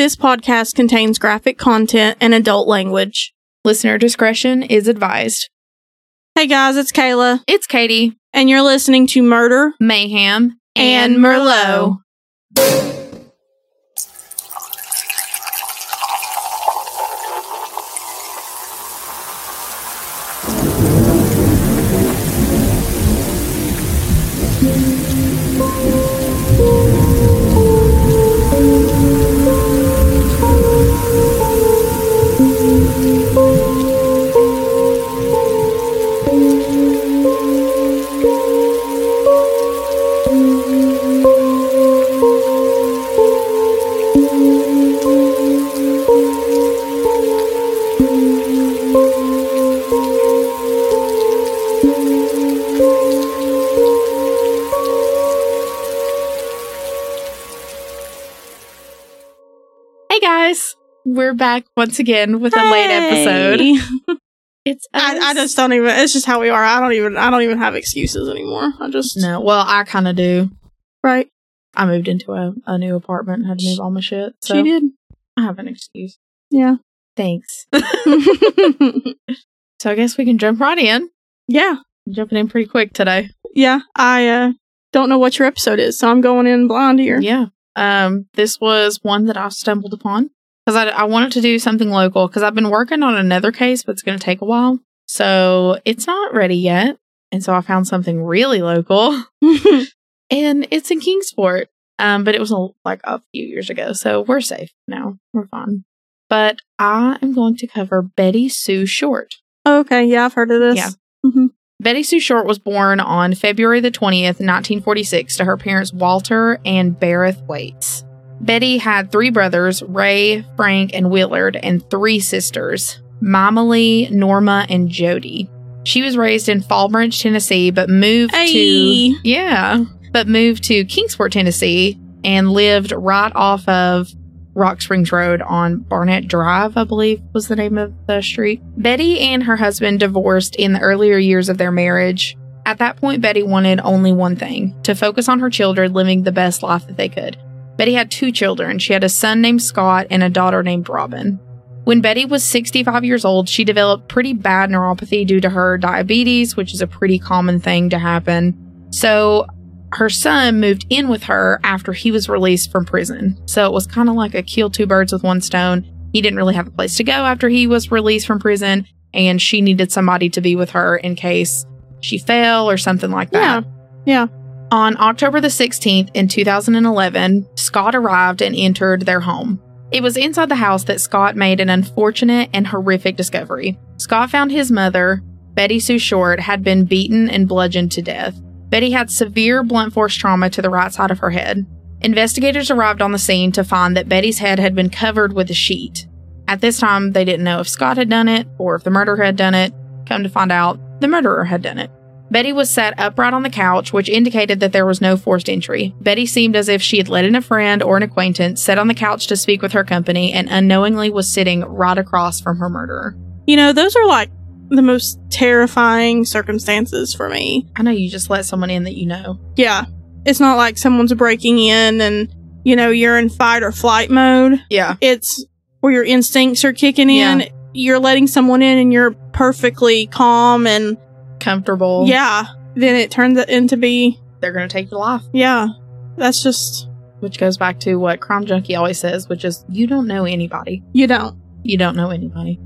This podcast contains graphic content and adult language. Listener discretion is advised. Hey guys, it's Kayla, It's Katie, and you're listening to Murder Mayhem, and Merlot. Hey back once again with a late episode. It's I, I just don't even. It's just how we are. I don't even. I don't even have excuses anymore. I just no. Well, I kind of do. right. I moved into a, a new apartment and had to move all my shit, so She did. I have an excuse. Yeah. Thanks. so I guess we can jump right in. yeah. Jumping in pretty quick today. Yeah. I uh, don't know what your episode is, so I'm going in blind here. Yeah. Um, this was one that I stumbled upon because I, I wanted to do something local because I've been working on another case, but it's going to take a while. So it's not ready yet. And so I found something really local and it's in Kingsport. Um, but it was a, like a few years ago. So we're safe now. We're fine. But I am going to cover Betty Sue Short. okay. Yeah, I've heard of this. Yeah. hmm Betty Sue Short was born on February the 20th, 1946, to her parents Walter and Berith Waits. Betty had three brothers, Ray, Frank, and Willard, and three sisters, Mamalie, Norma, and Jody. She was raised in Fall Branch, Tennessee, but moved to yeah, but moved to Kingsport, Tennessee, and lived right off of Rock Springs Road on Barnett Drive, I believe was the name of the street. Betty and her husband divorced in the earlier years of their marriage. At that point, Betty wanted only one thing to focus on her children living the best life that they could. Betty had two children. She had a son named Scott and a daughter named Robin. When Betty was 65 years old, she developed pretty bad neuropathy due to her diabetes, which is a pretty common thing to happen. So her son moved in with her after he was released from prison. So it was kind of like a kill two birds with one stone. He didn't really have a place to go after he was released from prison, and she needed somebody to be with her in case she fell or something like that. Yeah. Yeah. On October the 16th in 2011, Scott arrived and entered their home. It was inside the house that Scott made an unfortunate and horrific discovery. Scott found his mother, Betty Sue Short, had been beaten and bludgeoned to death. Betty had severe blunt force trauma to the right side of her head. Investigators arrived on the scene to find that Betty's head had been covered with a sheet. At this time, they didn't know if Scott had done it or if the murderer had done it. Come to find out, the murderer had done it. Betty was sat upright on the couch, which indicated that there was no forced entry. Betty seemed as if she had let in a friend or an acquaintance, sat on the couch to speak with her company, and unknowingly was sitting right across from her murderer. You know, those are like the most terrifying circumstances for me. I know you just let someone in that you know. Yeah. It's not like someone's breaking in and, you know, you're in fight or flight mode. Yeah. It's where your instincts are kicking in. Yeah. You're letting someone in and you're perfectly calm and, Comfortable. yeah. Then it turns it into be, They're going to take your life. yeah. That's just, Which goes back to what Crime Junkie always says, which is you don't know anybody. you don't. You don't know anybody.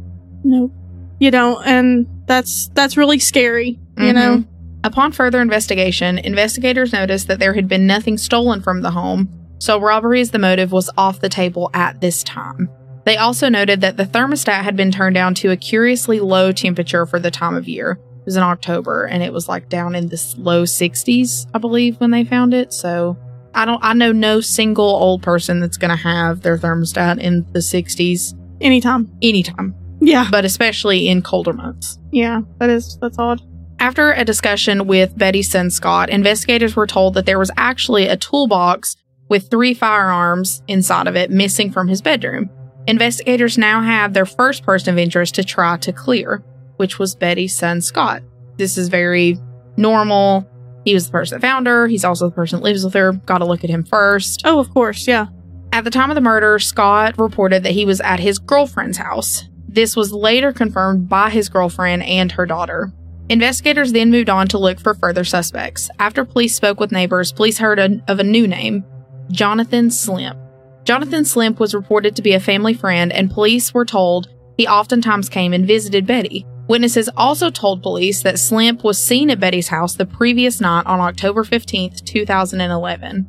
No. You don't. And that's, that's really scary, you mm-hmm. know? Upon further investigation, investigators noticed that there had been nothing stolen from the home, so robbery as the motive was off the table at this time. They also noted that the thermostat had been turned down to a curiously low temperature for the time of year. It was in October and it was like down in the low 60s, I believe, when they found it. So I don't, I know no single old person that's going to have their thermostat in the 60s Anytime. anytime, Yeah. but especially in colder months. Yeah. That is, that's odd. After a discussion with Betty's son Scott, investigators were told that there was actually a toolbox with three firearms inside of it missing from his bedroom. Investigators now have their first person of interest to try to clear, which was Betty's son Scott. This is very normal. He was the person that found her. He's also the person that lives with her. Got to look at him first. Oh, of course. Yeah. At the time of the murder, Scott reported that he was at his girlfriend's house. This was later confirmed by his girlfriend and her daughter. Investigators then moved on to look for further suspects. After police spoke with neighbors, police heard a, of a new name Jonathan Slemp. Jonathan Slemp was reported to be a family friend, and police were told he oftentimes came and visited Betty. Witnesses also told police that Slemp was seen at Betty's house the previous night on October 15, 2011.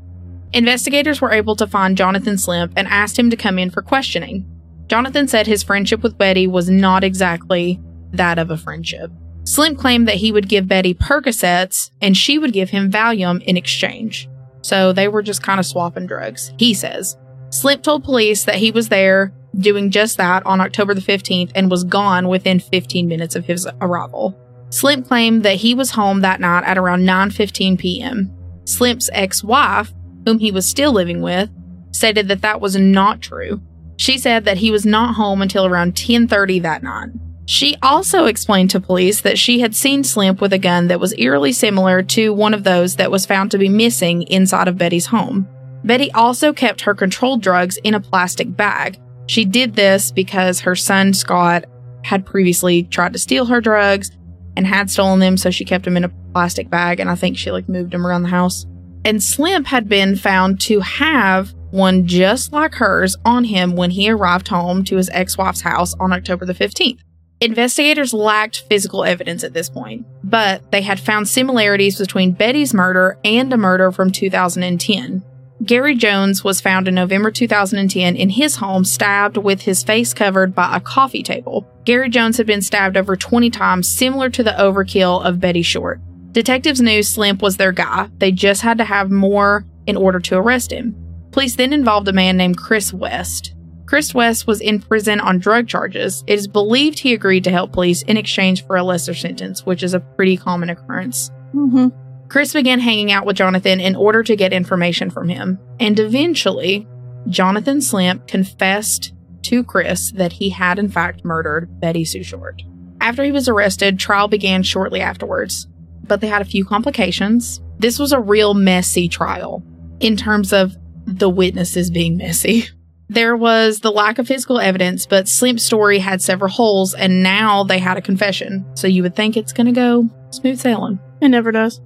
Investigators were able to find Jonathan Slemp and asked him to come in for questioning. Jonathan said his friendship with Betty was not exactly that of a friendship. Slemp claimed that he would give Betty Percocets and she would give him Valium in exchange. So they were just kind of swapping drugs, he says. Slemp told police that he was there doing just that on October the 15th and was gone within 15 minutes of his arrival. Slemp claimed that he was home that night at around 9:15 p.m. Slemp's ex-wife, whom he was still living with, stated that that was not true. She said that he was not home until around 10:30 that night. She also explained to police that she had seen Slemp with a gun that was eerily similar to one of those that was found to be missing inside of Betty's home. Betty also kept her controlled drugs in a plastic bag. She did this because her son Scott had previously tried to steal her drugs and had stolen them, so she kept them in a plastic bag, and I think she like moved them around the house. And Slemp had been found to have one just like hers on him when he arrived home to his ex-wife's house on October the 15th. Investigators lacked physical evidence at this point, but they had found similarities between Betty's murder and a murder from 2010. Gary Jones was found in November 2010 in his home, stabbed with his face covered by a coffee table. Gary Jones had been stabbed over 20 times, similar to the overkill of Betty Short. Detectives knew Slemp was their guy, they just had to have more in order to arrest him. Police then involved a man named Chris West. Chris West was in prison on drug charges. It is believed he agreed to help police in exchange for a lesser sentence, which is a pretty common occurrence. Mm-hmm. Chris began hanging out with Jonathan in order to get information from him. And eventually, Jonathan Slemp confessed to Chris that he had, in fact, murdered Betty Sue Short. After he was arrested, trial began shortly afterwards. But they had a few complications. This was a real messy trial in terms of the witnesses being messy. There was the lack of physical evidence, but Slemp's story had several holes, and now they had a confession. So you would think it's going to go smooth sailing. It never does.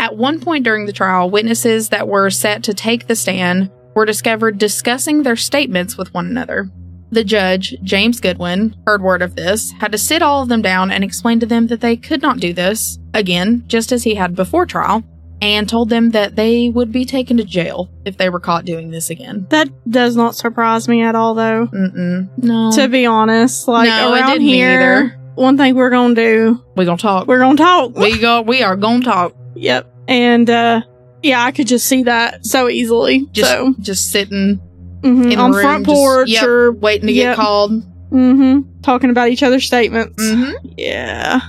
At one point during the trial, witnesses that were set to take the stand were discovered discussing their statements with one another. The judge, James Goodwin, heard word of this, had to sit all of them down and explain to them that they could not do this, again, just as he had before trial, and told them that they would be taken to jail if they were caught doing this again. That does not surprise me at all, though. Mm-mm. No. To be honest, like No, around didn't here, either. one thing we're gonna do, we're gonna talk. we're gonna talk. we go. We are gonna talk. Yep. And uh yeah, I could just see that so easily. Just, so just sitting mhm, in on the room, front just- porch yep, or waiting to yep. get called. hmm talking about each other's statements. Mm-hmm. Yeah.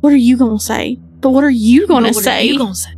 What are you gonna say? But what are you gonna say? you gonna say?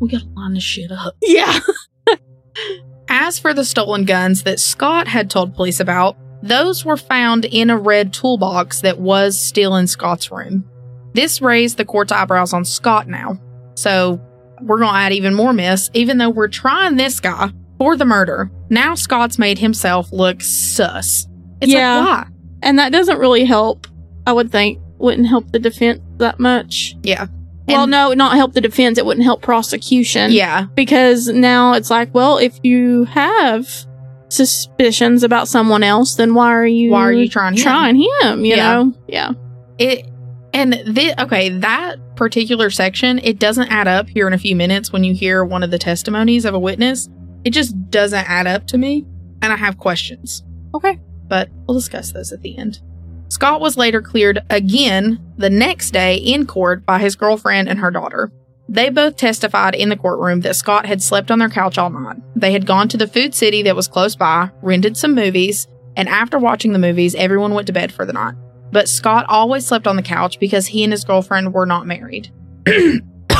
We gotta line this shit up. yeah. As for the stolen guns that Scott had told police about, those were found in a red toolbox that was still in Scott's room. This raised the court's eyebrows on Scott now. So we're going to add even more mess, even though we're trying this guy for the murder. Now Scott's made himself look sus. It's Yeah. like, why? And that doesn't really help. I would think wouldn't help the defense that much. Yeah. Well, And- no, not help the defense. It wouldn't help prosecution. Yeah. because now it's like, well, if you have suspicions about someone else, then why are you Why are you trying him? trying him? You Yeah. know, yeah, It and the okay, that particular section, it doesn't add up here in a few minutes when you hear one of the testimonies of a witness. It just doesn't add up to me, and I have questions. Okay. But we'll discuss those at the end. Scott was later cleared again the next day in court by his girlfriend and her daughter. They both testified in the courtroom that Scott had slept on their couch all night. They had gone to the food city that was close by, rented some movies, and after watching the movies, everyone went to bed for the night. But Scott always slept on the couch because he and his girlfriend were not married.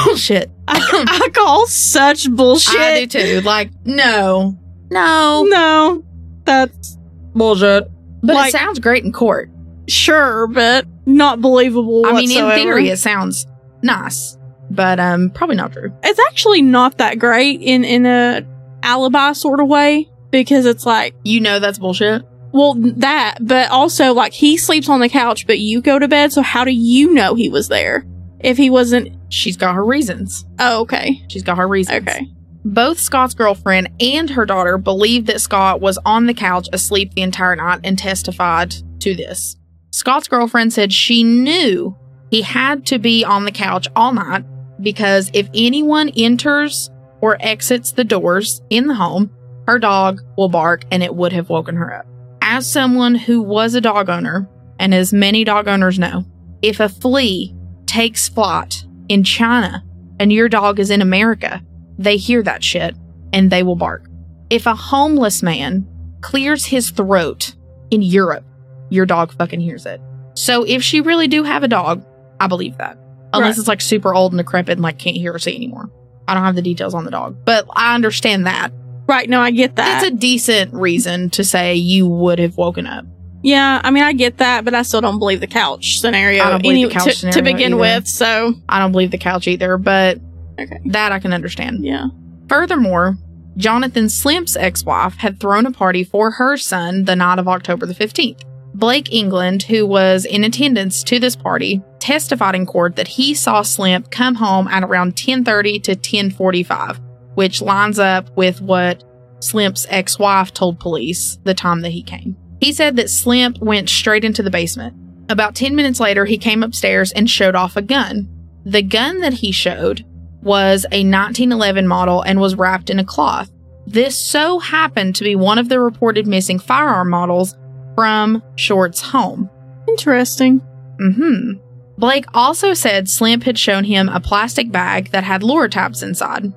Bullshit. I call such bullshit. I do too. Like, no. No. No, that's Bullshit. But Like- it sounds great in court. sure, but not believable. I mean, in theory, it sounds nice, but um, probably not true. it's actually not that great in in a alibi sort of way. because it's like, You know that's bullshit. Well, that, but also like he sleeps on the couch, but you go to bed. So how do you know he was there if he wasn't? She's got her reasons. Oh, okay. She's got her reasons. Okay. Both Scott's girlfriend and her daughter believed that Scott was on the couch asleep the entire night and testified to this. Scott's girlfriend said she knew he had to be on the couch all night because if anyone enters or exits the doors in the home, her dog will bark and it would have woken her up. As someone who was a dog owner, and as many dog owners know, if a flea takes flight in China and your dog is in America, they hear that shit and they will bark. If a homeless man clears his throat in Europe, your dog fucking hears it. So if she really do have a dog, I believe that. Unless Right. it's like super old and decrepit and like can't hear or see anymore. I don't have the details on the dog, but I understand that. Right. No, I get that. It's a decent reason to say you would have woken up. yeah. I mean, I get that, but I still don't believe the couch scenario, I don't believe the couch to, scenario to begin either. with. So, I don't believe the couch either, but okay. that I can understand. Yeah. Furthermore, Jonathan Slemp's ex wife had thrown a party for her son the night of October the 15th. Blake England, who was in attendance to this party, testified in court that he saw Slemp come home at around 10:30 to 10:45, which lines up with what Slemp's ex-wife told police the time that he came. He said that Slemp went straight into the basement. About 10 minutes later, he came upstairs and showed off a gun. The gun that he showed was a 1911 model and was wrapped in a cloth. This so happened to be one of the reported missing firearm models from Short's home. Interesting. Mm hmm. Blake also said Slemp had shown him a plastic bag that had Lortabs inside.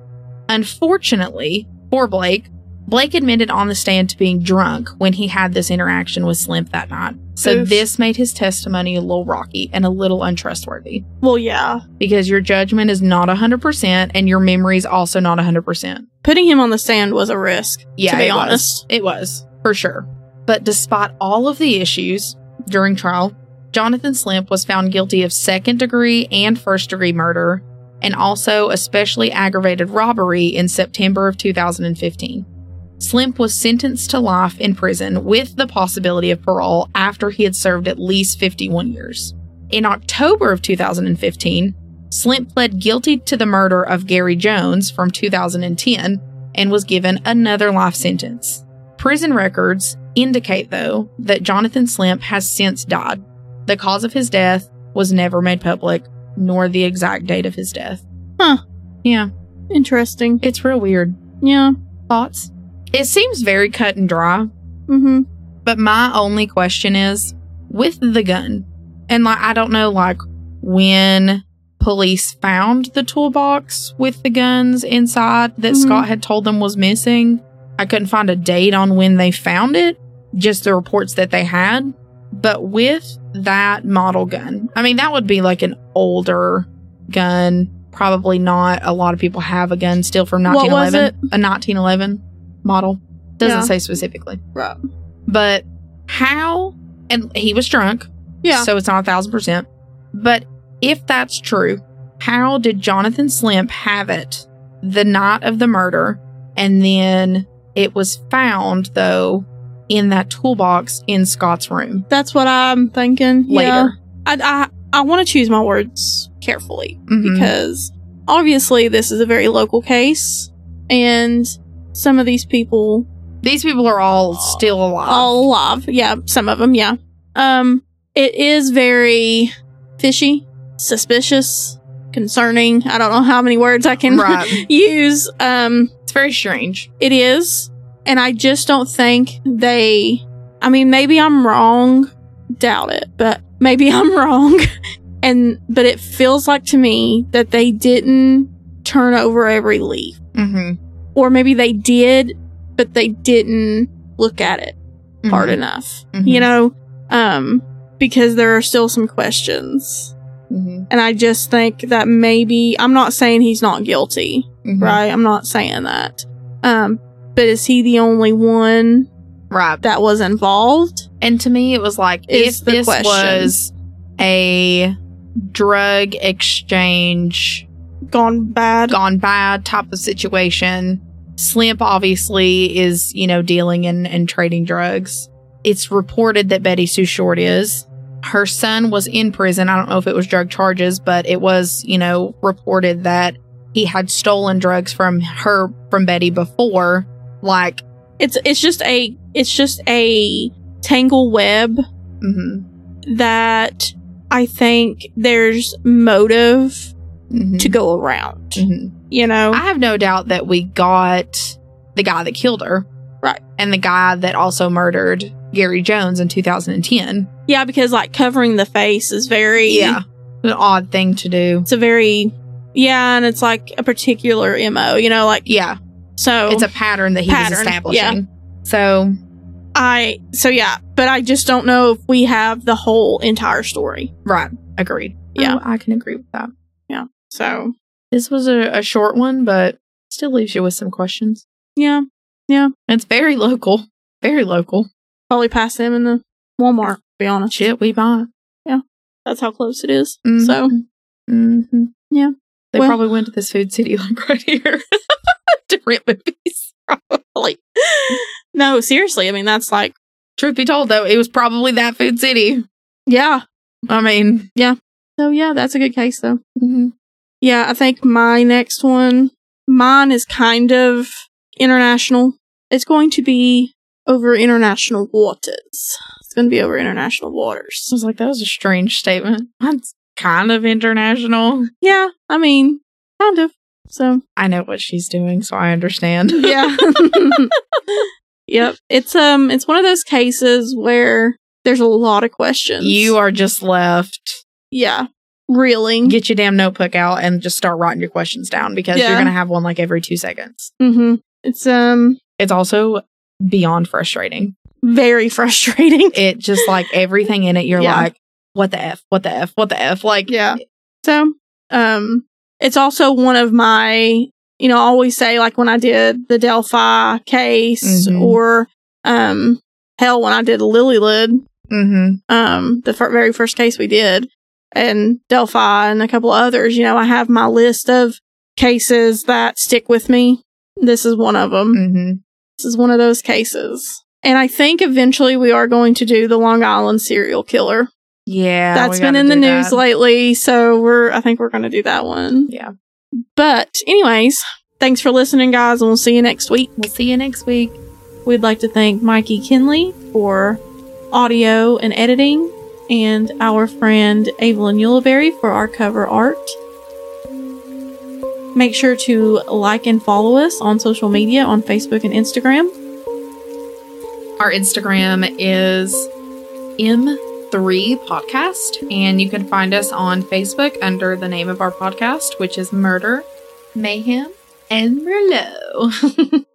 Unfortunately for Blake, Blake admitted on the stand to being drunk when he had this interaction with Slemp that night. So Oof. this made his testimony a little rocky and a little untrustworthy Well, yeah. because your judgment is not 100% and your memory is also not 100%. Putting him on the stand was a risk, Yeah, to be it was. honest. It was, for sure. But despite all of the issues during trial, Jonathan Slemp was found guilty of second degree and first degree murder and also especially aggravated robbery in September of 2015. Slemp was sentenced to life in prison with the possibility of parole after he had served at least 51 years. In October of 2015, Slemp pled guilty to the murder of Gary Jones from 2010 and was given another life sentence. Prison records indicate, though, that Jonathan Slemp has since died. The cause of his death was never made public, nor the exact date of his death. Huh. Yeah, Interesting. it's real weird. Yeah. Thoughts? It seems very cut and dry, Mm-hmm. but my only question is with the gun, and like, I don't know, like, when police found the toolbox with the guns inside that Mhm. Scott had told them was missing, I couldn't find a date on when they found it, just the reports that they had. But with that model gun, I mean, that would be like an older gun. Probably not a lot of people have a gun still from What was 1911. A 1911 model. Doesn't Yeah. say specifically. Right. But how, and he was drunk, Yeah. so it's not a thousand percent. But if that's true, how did Jonathan Slemp have it the night of the murder and then it was found, though, in that toolbox in Scott's room That's what I'm thinking. Yeah. I, I, I want to choose my words carefully Mhm. because obviously this is a very local case and some of these people These people are all still alive. all alive. Yeah, some of them, yeah. Um, it is very fishy, suspicious, concerning. I don't know how many words I can Right. use. Um, It's very strange. it is, and I just don't think they. I mean, maybe I'm wrong. Doubt it, but maybe I'm wrong. and but it feels like to me that they didn't turn over every leaf, hmm or maybe they did, but they didn't look at it hard enough. Mhm. You know, um, because there are still some questions. hmm And I just think that maybe I'm not saying he's not guilty, hmm right? I'm not saying that. Um, but is he the only one Right. that was involved? And to me, it was like Is if this question. was a drug exchange Gone bad? gone bad type of situation, Slemp obviously is, you know, dealing and, and trading drugs. It's reported that Betty Sue Short is. Her son was in prison. I don't know if it was drug charges, but it was, you know, reported that he had stolen drugs from her from Betty before. Like, It's it's just a it's just a tangle web mhm, that I think there's motive mhm, to go around. mhm. You know? I have no doubt that we got the guy that killed her. Right. And the guy that also murdered Gary Jones in 2010. yeah, because like covering the face is very yeah An odd thing to do. It's a very yeah, and it's like a particular MO, you know, like Yeah. So It's a pattern that he was Pattern, establishing. So, I so yeah, but I just don't know if we have the whole entire story. right. Agreed. Yeah. Oh, I can agree with that. Yeah. So This was a, a short one, but still leaves you with some questions. yeah, Yeah. It's very local. Very local. probably pass them in the Walmart, to be honest. Shit, we buy. Yeah. That's how close it is. Mhm. So Mhm. Yeah. They Well- probably went to this food city like right here to rent movies. probably No, seriously, I mean that's like Truth be told, though, it was probably that food city. yeah. I mean, yeah. So yeah, that's a good case though. mhm. Yeah, I think my next one, mine is kind of international. It's going to be over international waters. It's going to be over international waters. I was like, that was a strange statement. That's kind of international. Yeah, I mean, kind of. So, I know what she's doing, so I understand. yeah. yep. It's um it's one of those cases where there's a lot of questions. you are just left. Yeah. Reeling. Get your damn notebook out and just start writing your questions down because Yeah. you're going to have one like every two seconds. mhm. It's um It's also beyond frustrating. very frustrating. It just like everything in it, you're Yeah. like, what the F, what the F, what the F? Like, Yeah. So, um, it's also one of my, you know, I always say like when I did the Delphi case Mhm. or, um, hell, when I did Lily Lid, mm-hmm. um, the fir- very first case we did and Delphi and a couple of others, you know, I have my list of cases that stick with me. This is one of them. Mm-hmm. This is one of those cases. And I think eventually we are going to do the Long Island serial killer. Yeah. That's been in the news that. lately, so we're I think we're going to do that one. Yeah. But anyways, thanks for listening guys and we'll see you next week. We'll see you next week. We'd like to thank Mikey Kinley for audio and editing and our friend Evelyn Yuleberry for our cover art. Make sure to like and follow us on social media on Facebook and Instagram. Our Instagram is M3 Podcast, and you can find us on Facebook under the name of our podcast, which is Murder, Mayhem, and Merlot.